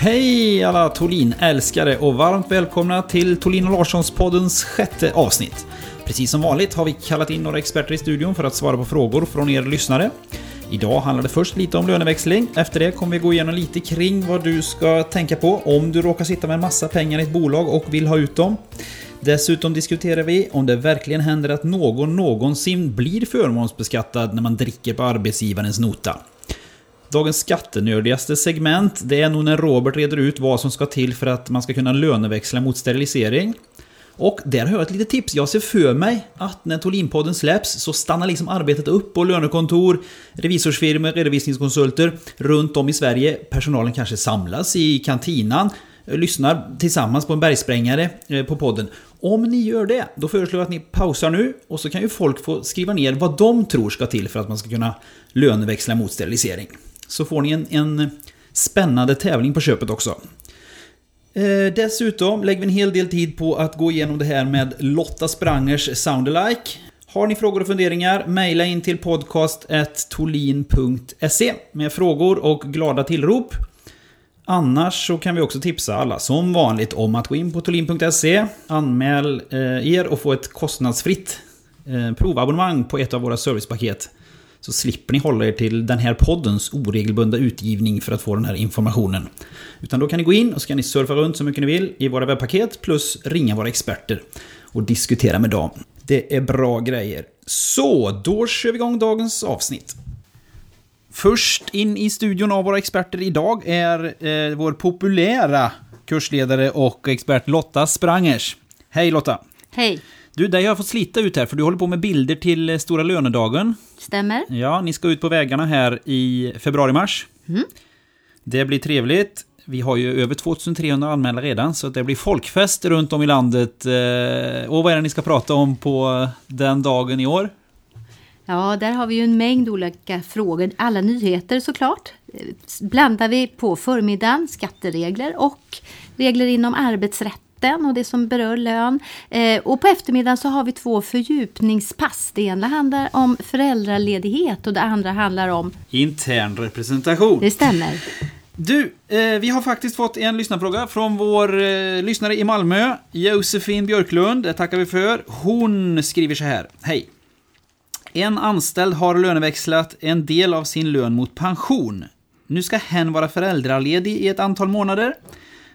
Hej alla Tolin-älskare och varmt välkomna till Tolin och Larssons-poddens sjätte avsnitt. Precis som vanligt har vi kallat in några experter i studion för att svara på frågor från er lyssnare. Idag handlar det först lite om löneväxling. Efter det kommer vi gå igenom lite kring vad du ska tänka på om du råkar sitta med en massa pengar i ett bolag och vill ha ut dem. Dessutom diskuterar vi om det verkligen händer att någon någonsin blir förmånsbeskattad när man dricker på arbetsgivarens nota. Dagens skattenördigaste segment, det är nog när Robert reder ut vad som ska till för att man ska kunna löneväxla mot sterilisering. Och där har jag ett litet tips. Jag ser för mig att när Tolinpodden släpps så stannar liksom arbetet upp på lönekontor, revisorsfirmor, redovisningskonsulter runt om i Sverige. Personalen kanske samlas i kantinan, lyssnar tillsammans på en bergsprängare eh, på podden. Om ni gör det, då föreslår jag att ni pausar nu och så kan ju folk få skriva ner vad de tror ska till för att man ska kunna löneväxla mot sterilisering. Så får ni en, en spännande tävling på köpet också. Eh, dessutom lägger vi en hel del tid på att gå igenom det här med Lotta Sprangers Soundalike. Har ni frågor och funderingar, mejla in till podcast.tolin.se med frågor och glada tillrop. Annars så kan vi också tipsa alla som vanligt om att gå in på tolin.se, anmäl eh, er och få ett kostnadsfritt eh, provabonnemang på ett av våra servicepaket. Så slipper ni hålla er till den här poddens oregelbundna utgivning för att få den här informationen. Utan då kan ni gå in och så kan ni surfa runt så mycket ni vill i våra webbpaket plus ringa våra experter och diskutera med dem. Det är bra grejer. Så, då kör vi igång dagens avsnitt. Först in i studion av våra experter idag är eh, vår populära kursledare och expert Lotta Sprangers. Hej Lotta! Hej! Du, dig har jag fått slita ut här för du håller på med bilder till eh, Stora lönedagen. Stämmer. Ja, ni ska ut på vägarna här i februari-mars. Mm. Det blir trevligt. Vi har ju över 2300 anmälda redan, så det blir folkfest runt om i landet. Eh, Och vad är det ni ska prata om på den dagen i år? Ja, där har vi ju en mängd olika frågor. Alla nyheter såklart. Blandar vi på förmiddagen skatteregler och regler inom arbetsrätten och det som berör lön. Eh, och på eftermiddagen så har vi två fördjupningspass. Det ena handlar om föräldraledighet och det andra handlar om... Intern representation. Det stämmer. Du, eh, vi har faktiskt fått en lyssnarfråga från vår eh, lyssnare i Malmö, Josefin Björklund. Det tackar vi för. Hon skriver så här. Hej. En anställd har löneväxlat en del av sin lön mot pension. Nu ska hen vara föräldraledig i ett antal månader.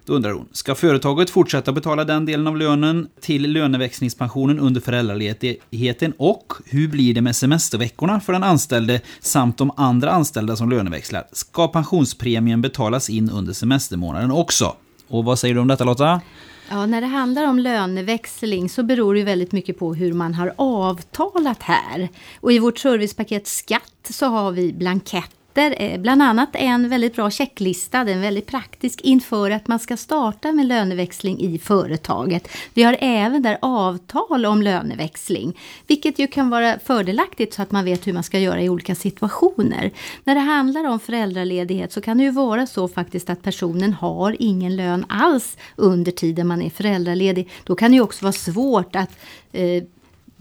Då undrar hon, ska företaget fortsätta betala den delen av lönen till löneväxlingspensionen under föräldraledigheten och hur blir det med semesterveckorna för den anställde samt de andra anställda som löneväxlar? Ska pensionspremien betalas in under semestermånaden också? Och vad säger du om detta Lotta? Ja, när det handlar om löneväxling så beror det väldigt mycket på hur man har avtalat här. Och i vårt servicepaket skatt så har vi blanketter, sätter bland annat en väldigt bra checklista, den är väldigt praktisk inför att man ska starta med löneväxling i företaget. Vi har även där avtal om löneväxling, vilket ju kan vara fördelaktigt så att man vet hur man ska göra i olika situationer. När det handlar om föräldraledighet så kan det ju vara så faktiskt att personen har ingen lön alls under tiden man är föräldraledig. Då kan det ju också vara svårt att eh,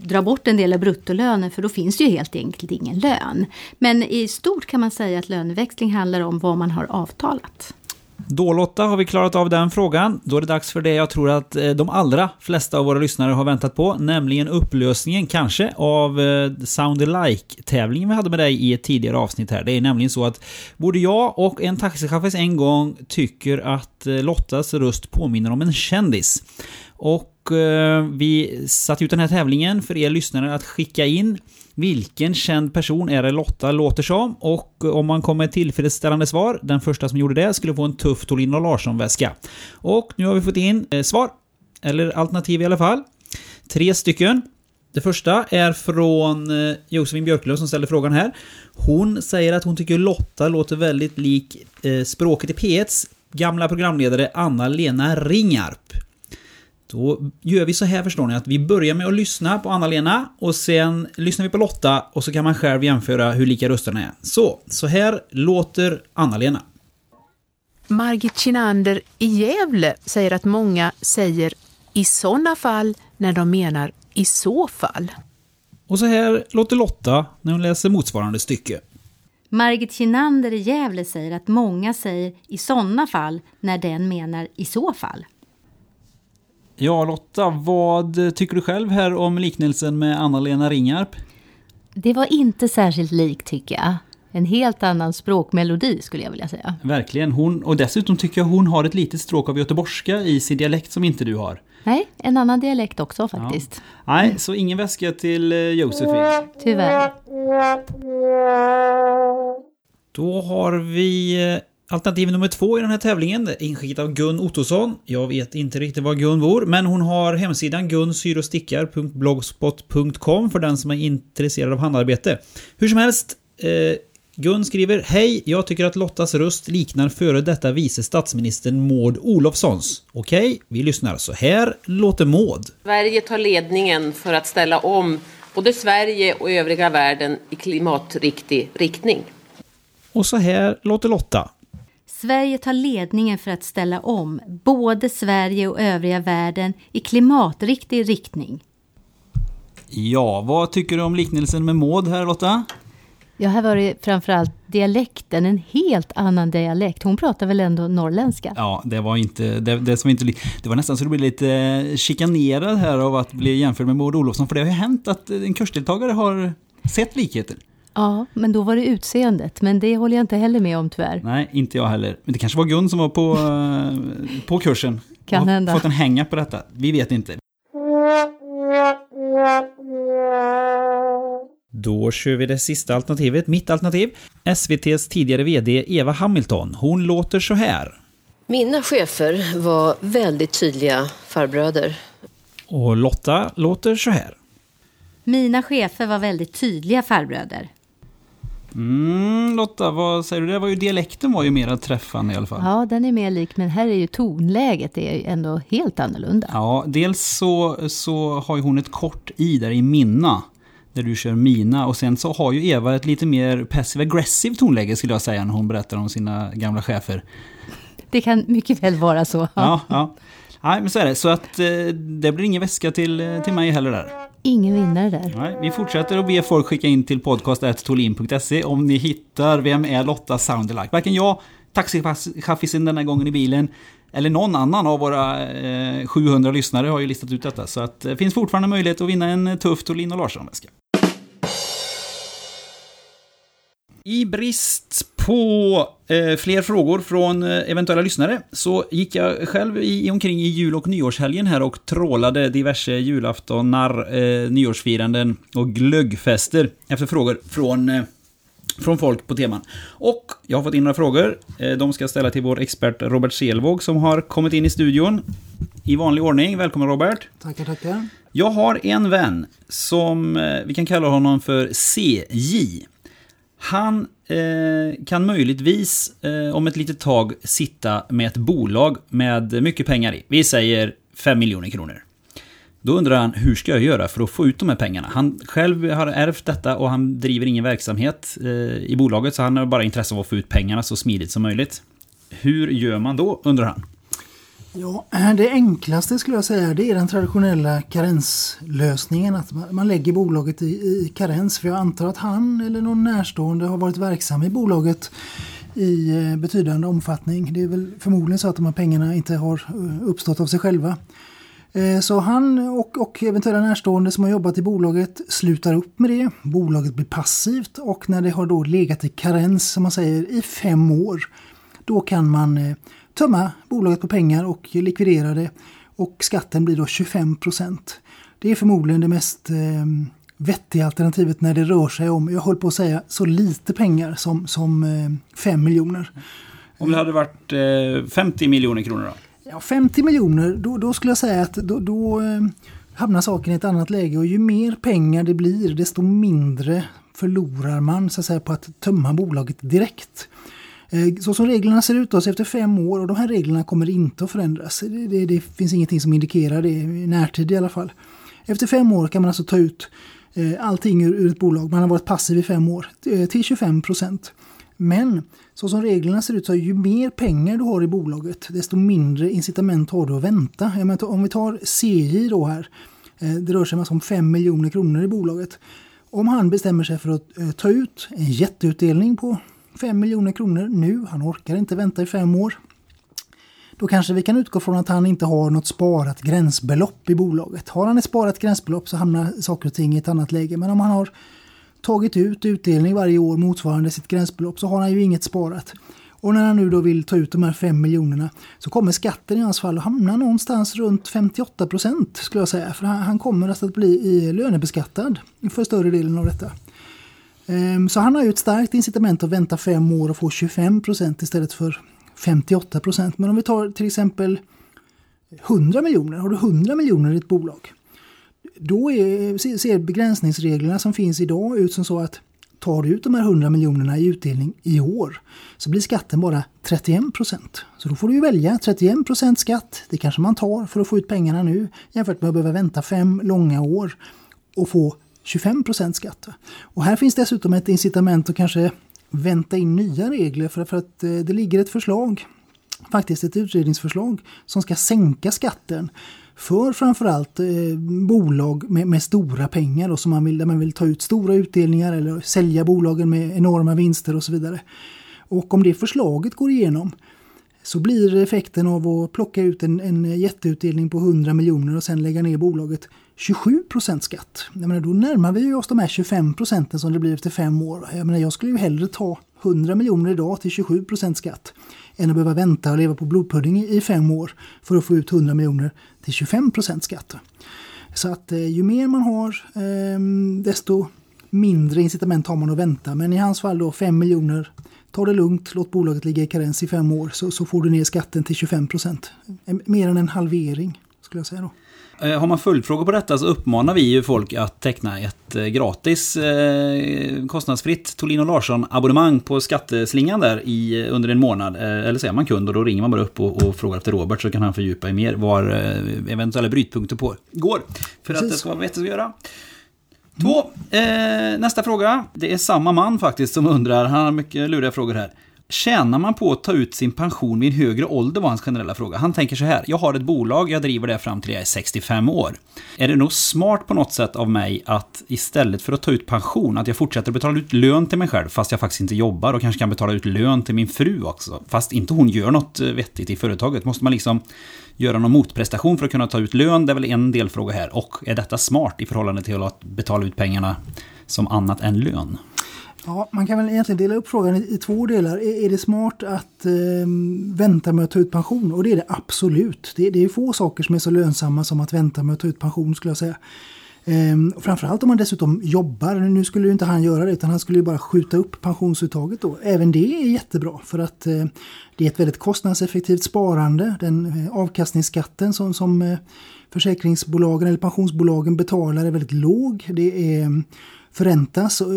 dra bort en del av bruttolönen för då finns det ju helt enkelt ingen lön. Men i stort kan man säga att löneväxling handlar om vad man har avtalat. Då Lotta har vi klarat av den frågan. Då är det dags för det jag tror att eh, de allra flesta av våra lyssnare har väntat på, nämligen upplösningen kanske av eh, Sound Alike-tävlingen vi hade med dig i ett tidigare avsnitt här. Det är nämligen så att både jag och en taxichaufför en gång tycker att eh, Lottas röst påminner om en kändis. Och Eh, vi satte ut den här tävlingen för er lyssnare att skicka in vilken känd person är det Lotta låter som? Och om man kommer med tillfredsställande svar, den första som gjorde det skulle få en tuff Tolin och Larsson-väska. Och nu har vi fått in eh, svar, eller alternativ i alla fall. Tre stycken. Det första är från eh, Josefin Björklund som ställer frågan här. Hon säger att hon tycker Lotta låter väldigt lik eh, språket i P1s gamla programledare Anna-Lena Ringarp. Då gör vi så här förstår ni, att vi börjar med att lyssna på Anna-Lena och sen lyssnar vi på Lotta och så kan man själv jämföra hur lika rösterna är. Så, så här låter Anna-Lena. Margit Kinander i Gävle säger att många säger i sådana fall när de menar i så fall. Och så här låter Lotta när hon läser motsvarande stycke. Margit Kinander i Gävle säger att många säger i sådana fall när den menar i så fall. Ja, Lotta, vad tycker du själv här om liknelsen med Anna-Lena Ringarp? Det var inte särskilt likt tycker jag. En helt annan språkmelodi skulle jag vilja säga. Verkligen. Hon, och dessutom tycker jag hon har ett litet stråk av göteborgska i sin dialekt som inte du har. Nej, en annan dialekt också faktiskt. Ja. Nej, så ingen väska till eh, Josefin. Tyvärr. Då har vi eh, alternativ nummer två i den här tävlingen. Inskickat av Gun Ottosson. Jag vet inte riktigt var Gun bor, men hon har hemsidan gunsyrostickar.blogspot.com för den som är intresserad av handarbete. Hur som helst, eh, Gun skriver Hej, jag tycker att Lottas röst liknar före detta vice statsministern Maud Olofssons. Okej, vi lyssnar. Så här låter Maud. Sverige tar ledningen för att ställa om både Sverige och övriga världen i klimatriktig riktning. Och så här låter Lotta. Sverige tar ledningen för att ställa om både Sverige och övriga världen i klimatriktig riktning. Ja, vad tycker du om liknelsen med Maud här Lotta? Ja, här var det framförallt dialekten, en helt annan dialekt. Hon pratar väl ändå norrländska? Ja, det var inte, det, det som inte, det var nästan så du blev lite chikanerad här av att bli jämförd med Maud Olofsson, för det har ju hänt att en kursdeltagare har sett likheter. Ja, men då var det utseendet. Men det håller jag inte heller med om tyvärr. Nej, inte jag heller. Men det kanske var Gun som var på, eh, på kursen. Kan och hända. fått en hänga på detta. Vi vet inte. Då kör vi det sista alternativet, mitt alternativ. SVTs tidigare VD Eva Hamilton. Hon låter så här. Mina chefer var väldigt tydliga farbröder. Och Lotta låter så här. Mina chefer var väldigt tydliga farbröder. Mm, Lotta, vad säger du? Det var ju dialekten var ju mera träffande i alla fall. Ja, den är mer lik, men här är ju tonläget är ju ändå helt annorlunda. Ja, dels så, så har ju hon ett kort i där i Minna. Där du kör Mina. Och sen så har ju Eva ett lite mer passive aggressive tonläge skulle jag säga när hon berättar om sina gamla chefer. Det kan mycket väl vara så. Ja, ja. Nej, men så är det. Så att eh, det blir ingen väska till, eh, till mig heller där. Ingen vinnare där. Nej, vi fortsätter att be folk skicka in till podcast.tolin.se om ni hittar Vem är Lotta Soundalike? Varken jag, taxichaffisen den här gången i bilen, eller någon annan av våra eh, 700 lyssnare har ju listat ut detta. Så att det finns fortfarande möjlighet att vinna en tuff Tolin och Larsson-väska. I brist på eh, fler frågor från eh, eventuella lyssnare så gick jag själv i, omkring i jul och nyårshelgen här och trålade diverse julaftonar, eh, nyårsfiranden och glöggfester efter frågor från, eh, från folk på teman. Och jag har fått in några frågor. Eh, de ska jag ställa till vår expert Robert Selvåg som har kommit in i studion i vanlig ordning. Välkommen Robert! Tackar, tackar. Jag har en vän som eh, vi kan kalla honom för CJ. Han eh, kan möjligtvis eh, om ett litet tag sitta med ett bolag med mycket pengar i. Vi säger 5 miljoner kronor. Då undrar han, hur ska jag göra för att få ut de här pengarna? Han själv har ärvt detta och han driver ingen verksamhet eh, i bolaget, så han har bara intresse av att få ut pengarna så smidigt som möjligt. Hur gör man då, undrar han. Ja, det enklaste skulle jag säga det är den traditionella karenslösningen. Att man lägger bolaget i, i karens. För jag antar att han eller någon närstående har varit verksam i bolaget i eh, betydande omfattning. Det är väl förmodligen så att de här pengarna inte har eh, uppstått av sig själva. Eh, så han och, och eventuella närstående som har jobbat i bolaget slutar upp med det. Bolaget blir passivt och när det har då legat i karens som man säger i fem år då kan man eh, tömma bolaget på pengar och likvidera det och skatten blir då 25 procent. Det är förmodligen det mest eh, vettiga alternativet när det rör sig om, jag höll på att säga, så lite pengar som, som eh, 5 miljoner. Om det hade varit eh, 50 miljoner kronor då? Ja, 50 miljoner, då, då skulle jag säga att då, då eh, hamnar saken i ett annat läge och ju mer pengar det blir desto mindre förlorar man så att säga, på att tömma bolaget direkt. Eh, så som reglerna ser ut då, så efter fem år, och de här reglerna kommer inte att förändras. Det, det, det finns ingenting som indikerar det, i närtid i alla fall. Efter fem år kan man alltså ta ut eh, allting ur, ur ett bolag. Man har varit passiv i fem år, eh, till 25 procent. Men så som reglerna ser ut så är ju mer pengar du har i bolaget desto mindre incitament har du att vänta. Jag menar, om vi tar CJ då här. eh, Det rör sig om alltså 5 miljoner kronor i bolaget. Om han bestämmer sig för att eh, ta ut en jätteutdelning på 5 miljoner kronor nu, han orkar inte vänta i fem år, då kanske vi kan utgå från att han inte har något sparat gränsbelopp i bolaget. Har han ett sparat gränsbelopp så hamnar saker och ting i ett annat läge. Men om han har tagit ut utdelning varje år motsvarande sitt gränsbelopp så har han ju inget sparat. Och när han nu då vill ta ut de här 5 miljonerna så kommer skatten i hans fall att hamna någonstans runt 58 procent skulle jag säga. För han kommer alltså att bli lönebeskattad för större delen av detta. Ehm, så han har ju ett starkt incitament att vänta fem år och få 25 procent istället för 58 procent. Men om vi tar till exempel 100 miljoner, har du 100 miljoner i ett bolag då är, ser begränsningsreglerna som finns idag ut som så att tar du ut de här 100 miljonerna i utdelning i år så blir skatten bara 31 procent. Så då får du ju välja 31 procent skatt, det kanske man tar för att få ut pengarna nu jämfört med att behöva vänta fem långa år och få 25 procent skatt. Och här finns dessutom ett incitament att kanske vänta in nya regler för, för att eh, det ligger ett förslag, faktiskt ett utredningsförslag, som ska sänka skatten för framförallt eh, bolag med, med, stora pengar och som man vill, där man vill ta ut stora utdelningar eller sälja bolagen med enorma vinster och så vidare. Och om det förslaget går igenom så blir effekten av att plocka ut en, en jätteutdelning på 100 miljoner och sen lägga ner bolaget 27 procent skatt. Jag menar, då närmar vi oss de här 25 procenten som det blir efter fem år. Jag, menar, jag skulle ju hellre ta 100 miljoner idag till 27 procent skatt än att behöva vänta och leva på blodpudding i fem år för att få ut 100 miljoner till 25 procent skatt. Så att eh, ju mer man har ehm, desto mindre incitament har man att vänta. Men i hans fall då 5 miljoner Ta det lugnt, låt bolaget ligga i karens i fem år så, så får du ner skatten till 25 procent. Mer än en halvering skulle jag säga då. Eh, har man följdfrågor på detta så uppmanar vi ju folk att teckna ett eh, gratis eh, kostnadsfritt Tolin Larsson abonnemang på skatteslingan där i, under en månad. Eller så är man kund och då ringer man bara upp och, och frågar efter Robert så kan han fördjupa i mer var eventuella brytpunkter på går. För Precis. att det ska vara vettigt att göra. Två. Eh, nästa fråga. Det är samma man faktiskt som undrar. Han har mycket luriga frågor här. Tjänar man på att ta ut sin pension vid en högre ålder var hans generella fråga. Han tänker så här, jag har ett bolag, jag driver det fram till jag är 65 år. Är det nog smart på något sätt av mig att istället för att ta ut pension, att jag fortsätter betala ut lön till mig själv fast jag faktiskt inte jobbar och kanske kan betala ut lön till min fru också. Fast inte hon gör något eh, vettigt i företaget. Måste man liksom göra någon motprestation för att kunna ta ut lön? Det är väl en delfråga här. Och är detta smart i förhållande till att betala ut pengarna som annat än lön? Ja, man kan väl egentligen dela upp frågan i, i två delar. Är, är, det smart att eh, vänta med att ta ut pension? Och det är det absolut. Det, det, är få saker som är så lönsamma som att vänta med att ta ut pension skulle jag säga. Ehm, framförallt om man dessutom jobbar. Nu skulle ju inte han göra det utan han skulle ju bara skjuta upp pensionsuttaget då. Även det är jättebra för att eh, det är ett väldigt kostnadseffektivt sparande. Den eh, avkastningsskatten som, som eh, försäkringsbolagen eller pensionsbolagen betalar är väldigt låg. Det är förräntas. Eh,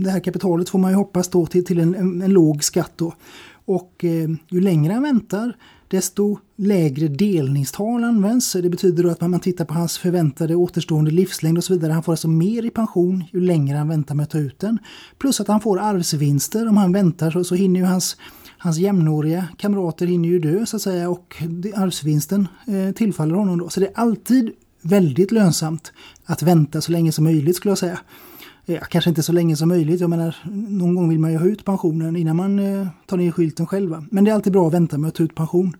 det här kapitalet får man ju hoppas då till, till en, en, en låg skatt då. Och eh, ju längre han väntar desto lägre delningstal används. Det betyder då att man tittar på hans förväntade återstående livslängd och så vidare. Han får alltså mer i pension ju längre han väntar med att ta ut den. Plus att han får arvsvinster. Om han väntar så, så hinner ju hans, hans jämnåriga kamrater hinner ju dö så att säga och arvsvinsten eh, tillfaller honom då. Så det är alltid väldigt lönsamt att vänta så länge som möjligt skulle jag säga ja, kanske inte så länge som möjligt. Jag menar, någon gång vill man ju ha ut pensionen innan man eh, tar ner skylten själva. Men det är alltid bra att vänta med att ta ut pension.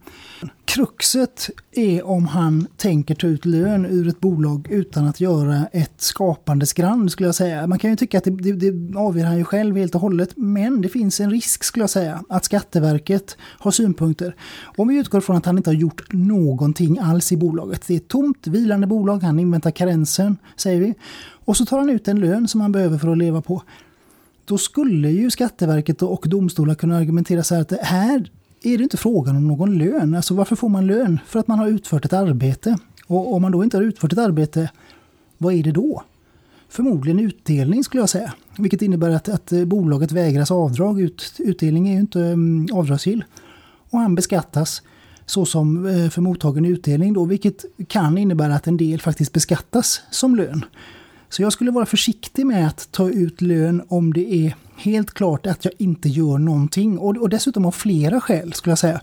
Kruxet är om han tänker ta ut lön ur ett bolag utan att göra ett skapande skrand skulle jag säga. Man kan ju tycka att det, det, det avgör han ju själv helt och hållet. Men det finns en risk skulle jag säga att Skatteverket har synpunkter. Om vi utgår från att han inte har gjort någonting alls i bolaget. Det är ett tomt vilande bolag, han inväntar karensen säger vi. Och så tar han ut en lön som han behöver för att leva på. Då skulle ju Skatteverket och domstolar kunna argumentera så här att här är det inte frågan om någon lön. Alltså varför får man lön? För att man har utfört ett arbete. Och om man då inte har utfört ett arbete, vad är det då? Förmodligen utdelning skulle jag säga. Vilket innebär att, att bolaget vägras avdrag. Ut, utdelning är ju inte um, avdragsgill. Och han beskattas så som eh, för mottagen utdelning då, vilket kan innebära att en del faktiskt beskattas som lön. Så jag skulle vara försiktig med att ta ut lön om det är helt klart att jag inte gör någonting. Och, och dessutom av flera skäl skulle jag säga.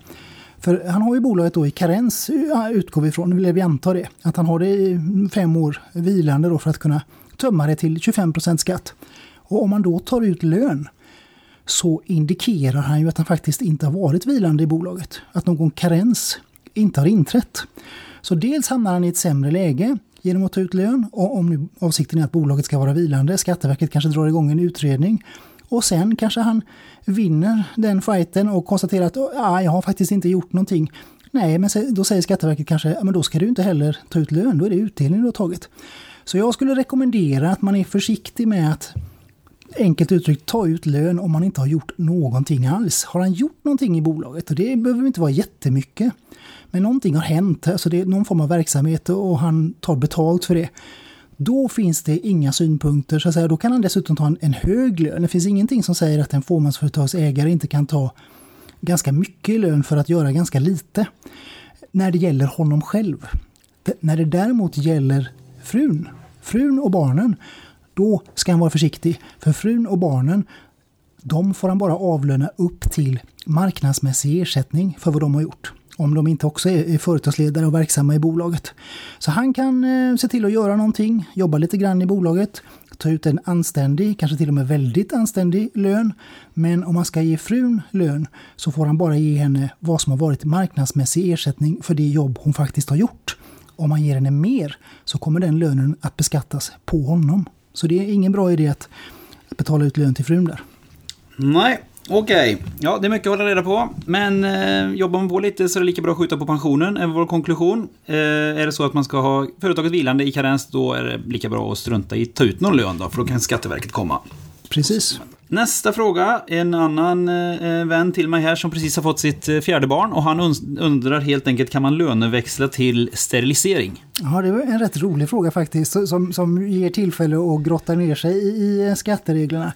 För han har ju bolaget då i karens, utgår vi ifrån, eller vi antar det. Att han har det i fem år vilande då för att kunna tömma det till 25% skatt. Och om man då tar ut lön så indikerar han ju att han faktiskt inte har varit vilande i bolaget. Att någon karens inte har inträtt. Så dels hamnar han i ett sämre läge genom att ta ut lön. Och om nu avsikten är att bolaget ska vara vilande, Skatteverket kanske drar igång en utredning. Och sen kanske han vinner den fighten och konstaterar att ah, jag har faktiskt inte gjort någonting. Nej, men då säger Skatteverket kanske, men då ska du inte heller ta ut lön, då är det utdelning du har tagit. Så jag skulle rekommendera att man är försiktig med att enkelt uttryckt ta ut lön om man inte har gjort någonting alls. Har han gjort någonting i bolaget, och det behöver inte vara jättemycket, men någonting har hänt, alltså det är någon form av verksamhet och han tar betalt för det. Då finns det inga synpunkter, så att säga. då kan han dessutom ta en, en hög lön. Det finns ingenting som säger att en fåmansföretagsägare inte kan ta ganska mycket i lön för att göra ganska lite. När det gäller honom själv. när det däremot gäller frun, frun och barnen, då ska han vara försiktig. För frun och barnen, de får han bara avlöna upp till marknadsmässig ersättning för vad de har gjort. Om de inte också är företagsledare och verksamma i bolaget. Så han kan eh, se till att göra någonting, jobba lite grann i bolaget, ta ut en anständig, kanske till och med väldigt anständig lön. Men om man ska ge frun lön så får han bara ge henne vad som har varit marknadsmässig ersättning för det jobb hon faktiskt har gjort. Om man ger henne mer så kommer den lönen att beskattas på honom. Så det är ingen bra idé att betala ut lön till frun där. Nej, okej. Okay. Ja, det är mycket att hålla reda på. Men eh, jobbar man på lite så är det lika bra att skjuta på pensionen, är vår konklusion. Eh, är det så att man ska ha företaget vilande i karens, då är det lika bra att strunta i att ta ut någon lön då, för då kan Skatteverket komma. Precis. Nästa fråga. En annan eh, eh, vän till mig här som precis har fått sitt eh, fjärde barn och han undrar helt enkelt kan man löneväxla till sterilisering? Ja, det var en rätt rolig fråga faktiskt som, som ger tillfälle att grotta ner sig i, i eh, skattereglerna.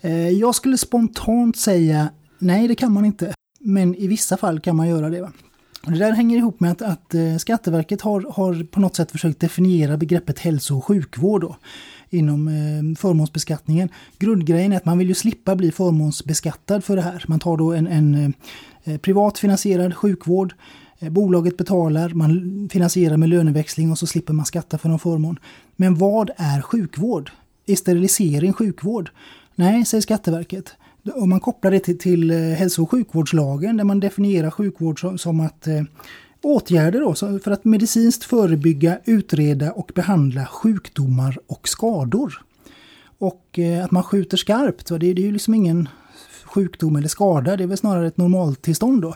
Eh, jag skulle spontant säga nej, det kan man inte. Men i vissa fall kan man göra det. Va? Det där hänger ihop med att, att eh, Skatteverket har, har på något sätt försökt definiera begreppet hälso och sjukvård. Då inom eh, förmånsbeskattningen. Grundgrejen är att man vill ju slippa bli förmånsbeskattad för det här. Man tar då en, en eh, privat finansierad sjukvård, eh, bolaget betalar, man finansierar med löneväxling och så slipper man skatta för någon förmån. Men vad är sjukvård? Är sterilisering sjukvård? Nej, säger Skatteverket. Om man kopplar det till, till eh, hälso och sjukvårdslagen där man definierar sjukvård som, som att eh, åtgärder då, för att medicinskt förebygga, utreda och behandla sjukdomar och skador. Och eh, att man skjuter skarpt, det, är ju liksom ingen sjukdom eller skada, det är väl snarare ett normaltillstånd då.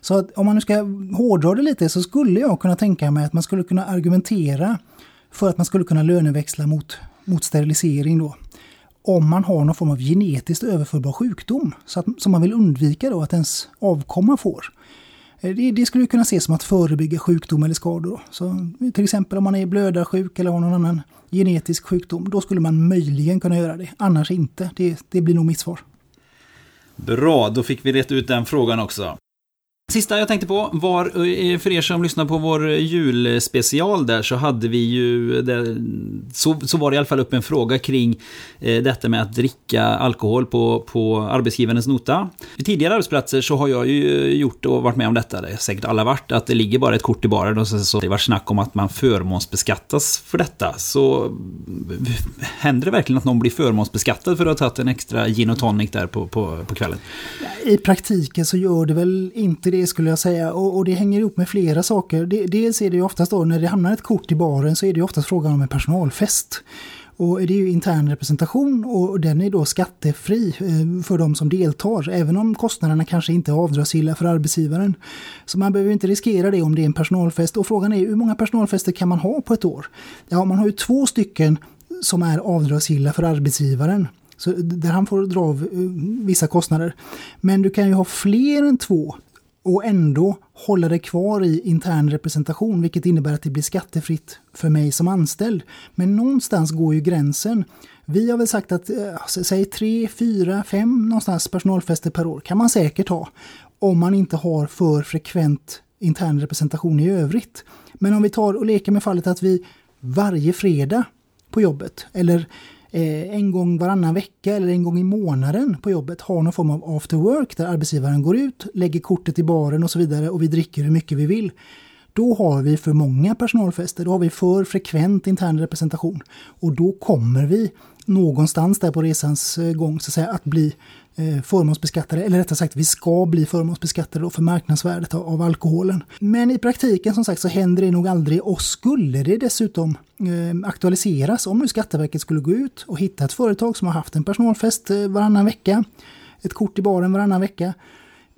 Så att om man nu ska hårdra det lite så skulle jag kunna tänka mig att man skulle kunna argumentera för att man skulle kunna löneväxla mot, mot sterilisering då. Om man har någon form av genetiskt överförbar sjukdom så att, som man vill undvika då att ens avkomma får. Eh, det, det skulle kunna ses som att förebygga sjukdom eller skador. Så till exempel om man är blödarsjuk eller har någon annan genetisk sjukdom, då skulle man möjligen kunna göra det. Annars inte. Det, det blir nog mitt svar. Bra, då fick vi rätt ut den frågan också. Sista jag tänkte på var, eh, för er som lyssnar på vår julspecial där, så hade vi ju, där, så, så var det i alla fall upp en fråga kring eh, detta med att dricka alkohol på, på arbetsgivarens nota. Vid tidigare arbetsplatser så har jag ju eh, gjort och varit med om detta, det är säkert alla varit, att det ligger bara ett kort i baren och så, så det var snack om att man förmånsbeskattas för detta. Så händer det verkligen att någon blir förmånsbeskattad för att ha tagit en extra gin och tonic där på, på, på kvällen? I praktiken så gör det väl inte det det skulle jag säga. Och, och, det hänger ihop med flera saker. dels är det ju oftast då när det hamnar ett kort i baren så är det ju oftast frågan om en personalfest. Och det är ju intern representation och den är då skattefri eh, för de som deltar, även om kostnaderna kanske inte är avdragsgilla för arbetsgivaren. Så man behöver inte riskera det om det är en personalfest. Och frågan är hur många personalfester kan man ha på ett år? Ja, man har ju två stycken som är avdragsgilla för arbetsgivaren. Så där han får dra av eh, vissa kostnader. Men du kan ju ha fler än två och ändå hålla det kvar i intern representation, vilket innebär att det blir skattefritt för mig som anställd. Men någonstans går ju gränsen. Vi har väl sagt att eh, säg tre, fyra, fem någonstans personalfester per år kan man säkert ha om man inte har för frekvent intern representation i övrigt. Men om vi tar och leker med fallet att vi varje fredag på jobbet eller Eh, en gång varannan vecka eller en gång i månaden på jobbet har någon form av after work där arbetsgivaren går ut, lägger kortet i baren och så vidare och vi dricker hur mycket vi vill då har vi för många personalfester, då har vi för frekvent intern representation. Och då kommer vi någonstans där på resans eh, gång så att, säga, att bli eh, förmånsbeskattade, eller rättare sagt vi ska bli förmånsbeskattade för marknadsvärdet av, av, alkoholen. Men i praktiken som sagt så händer det nog aldrig och skulle det dessutom eh, aktualiseras om nu Skatteverket skulle gå ut och hitta ett företag som har haft en personalfest eh, varannan vecka, ett kort i baren varannan vecka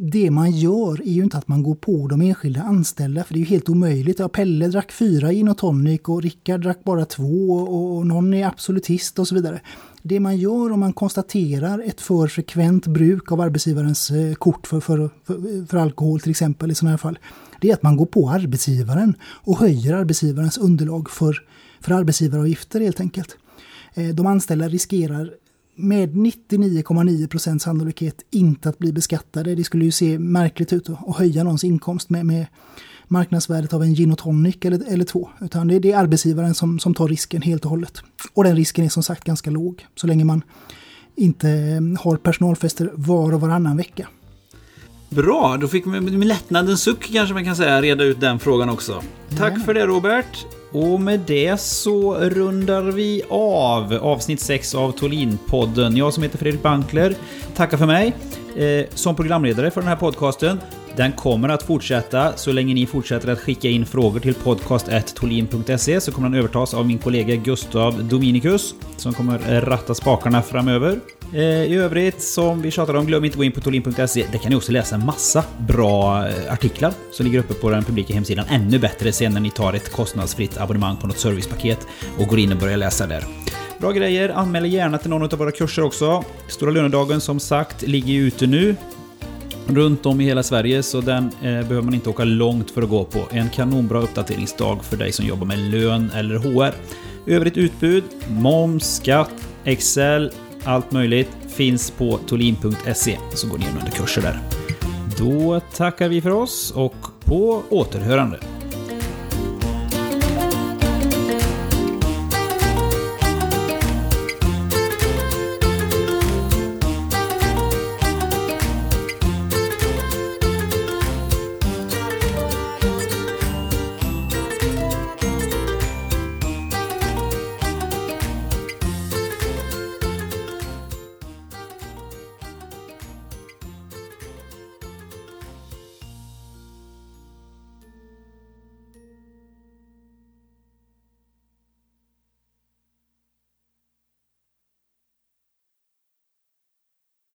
det man gör är ju inte att man går på de enskilda anställda, för det är ju helt omöjligt. Ja, Pelle drack fyra gin och tonic och Rickard drack bara två och någon är absolutist och så vidare. Det man gör om man konstaterar ett för frekvent bruk av arbetsgivarens eh, kort för, för, för, för alkohol till exempel i sådana här fall, det är att man går på arbetsgivaren och höjer arbetsgivarens underlag för, för arbetsgivaravgifter helt enkelt. Eh, de anställda riskerar med 99,9% sannolikhet inte att bli beskattade. Det skulle ju se märkligt ut att höja någons inkomst med, med marknadsvärdet av en gin och tonic eller, eller två. Utan det, det är arbetsgivaren som, som tar risken helt och hållet. Och den risken är som sagt ganska låg så länge man inte har personalfester var och varannan vecka. Bra, då fick vi med lättnadens suck kanske man kan säga reda ut den frågan också. Tack ja. för det Robert. Och med det så rundar vi av avsnitt 6 av Tolin-podden. Jag som heter Fredrik Bankler tackar för mig eh, som programledare för den här podcasten. Den kommer att fortsätta så länge ni fortsätter att skicka in frågor till podcast.tolin.se så kommer den övertas av min kollega Gustav Dominikus som kommer ratta spakarna framöver. Eh, I övrigt, som vi tjatade om, glöm inte att gå in på tolin.se. Där kan ni också läsa en massa bra eh, artiklar som ligger uppe på den publika hemsidan. Ännu bättre sen när ni tar ett kostnadsfritt abonnemang på något servicepaket och går in och börjar läsa där. Bra grejer, anmäl gärna till någon av våra kurser också. Stora lönedagen som sagt ligger ju ute nu. Runt om i hela Sverige, så den eh, behöver man inte åka långt för att gå på. En kanonbra uppdateringsdag för dig som jobbar med lön eller HR. Övrigt utbud, moms, skatt, Excel, allt möjligt finns på tolin.se, så går ni in under kurser där. Då tackar vi för oss och på återhörande.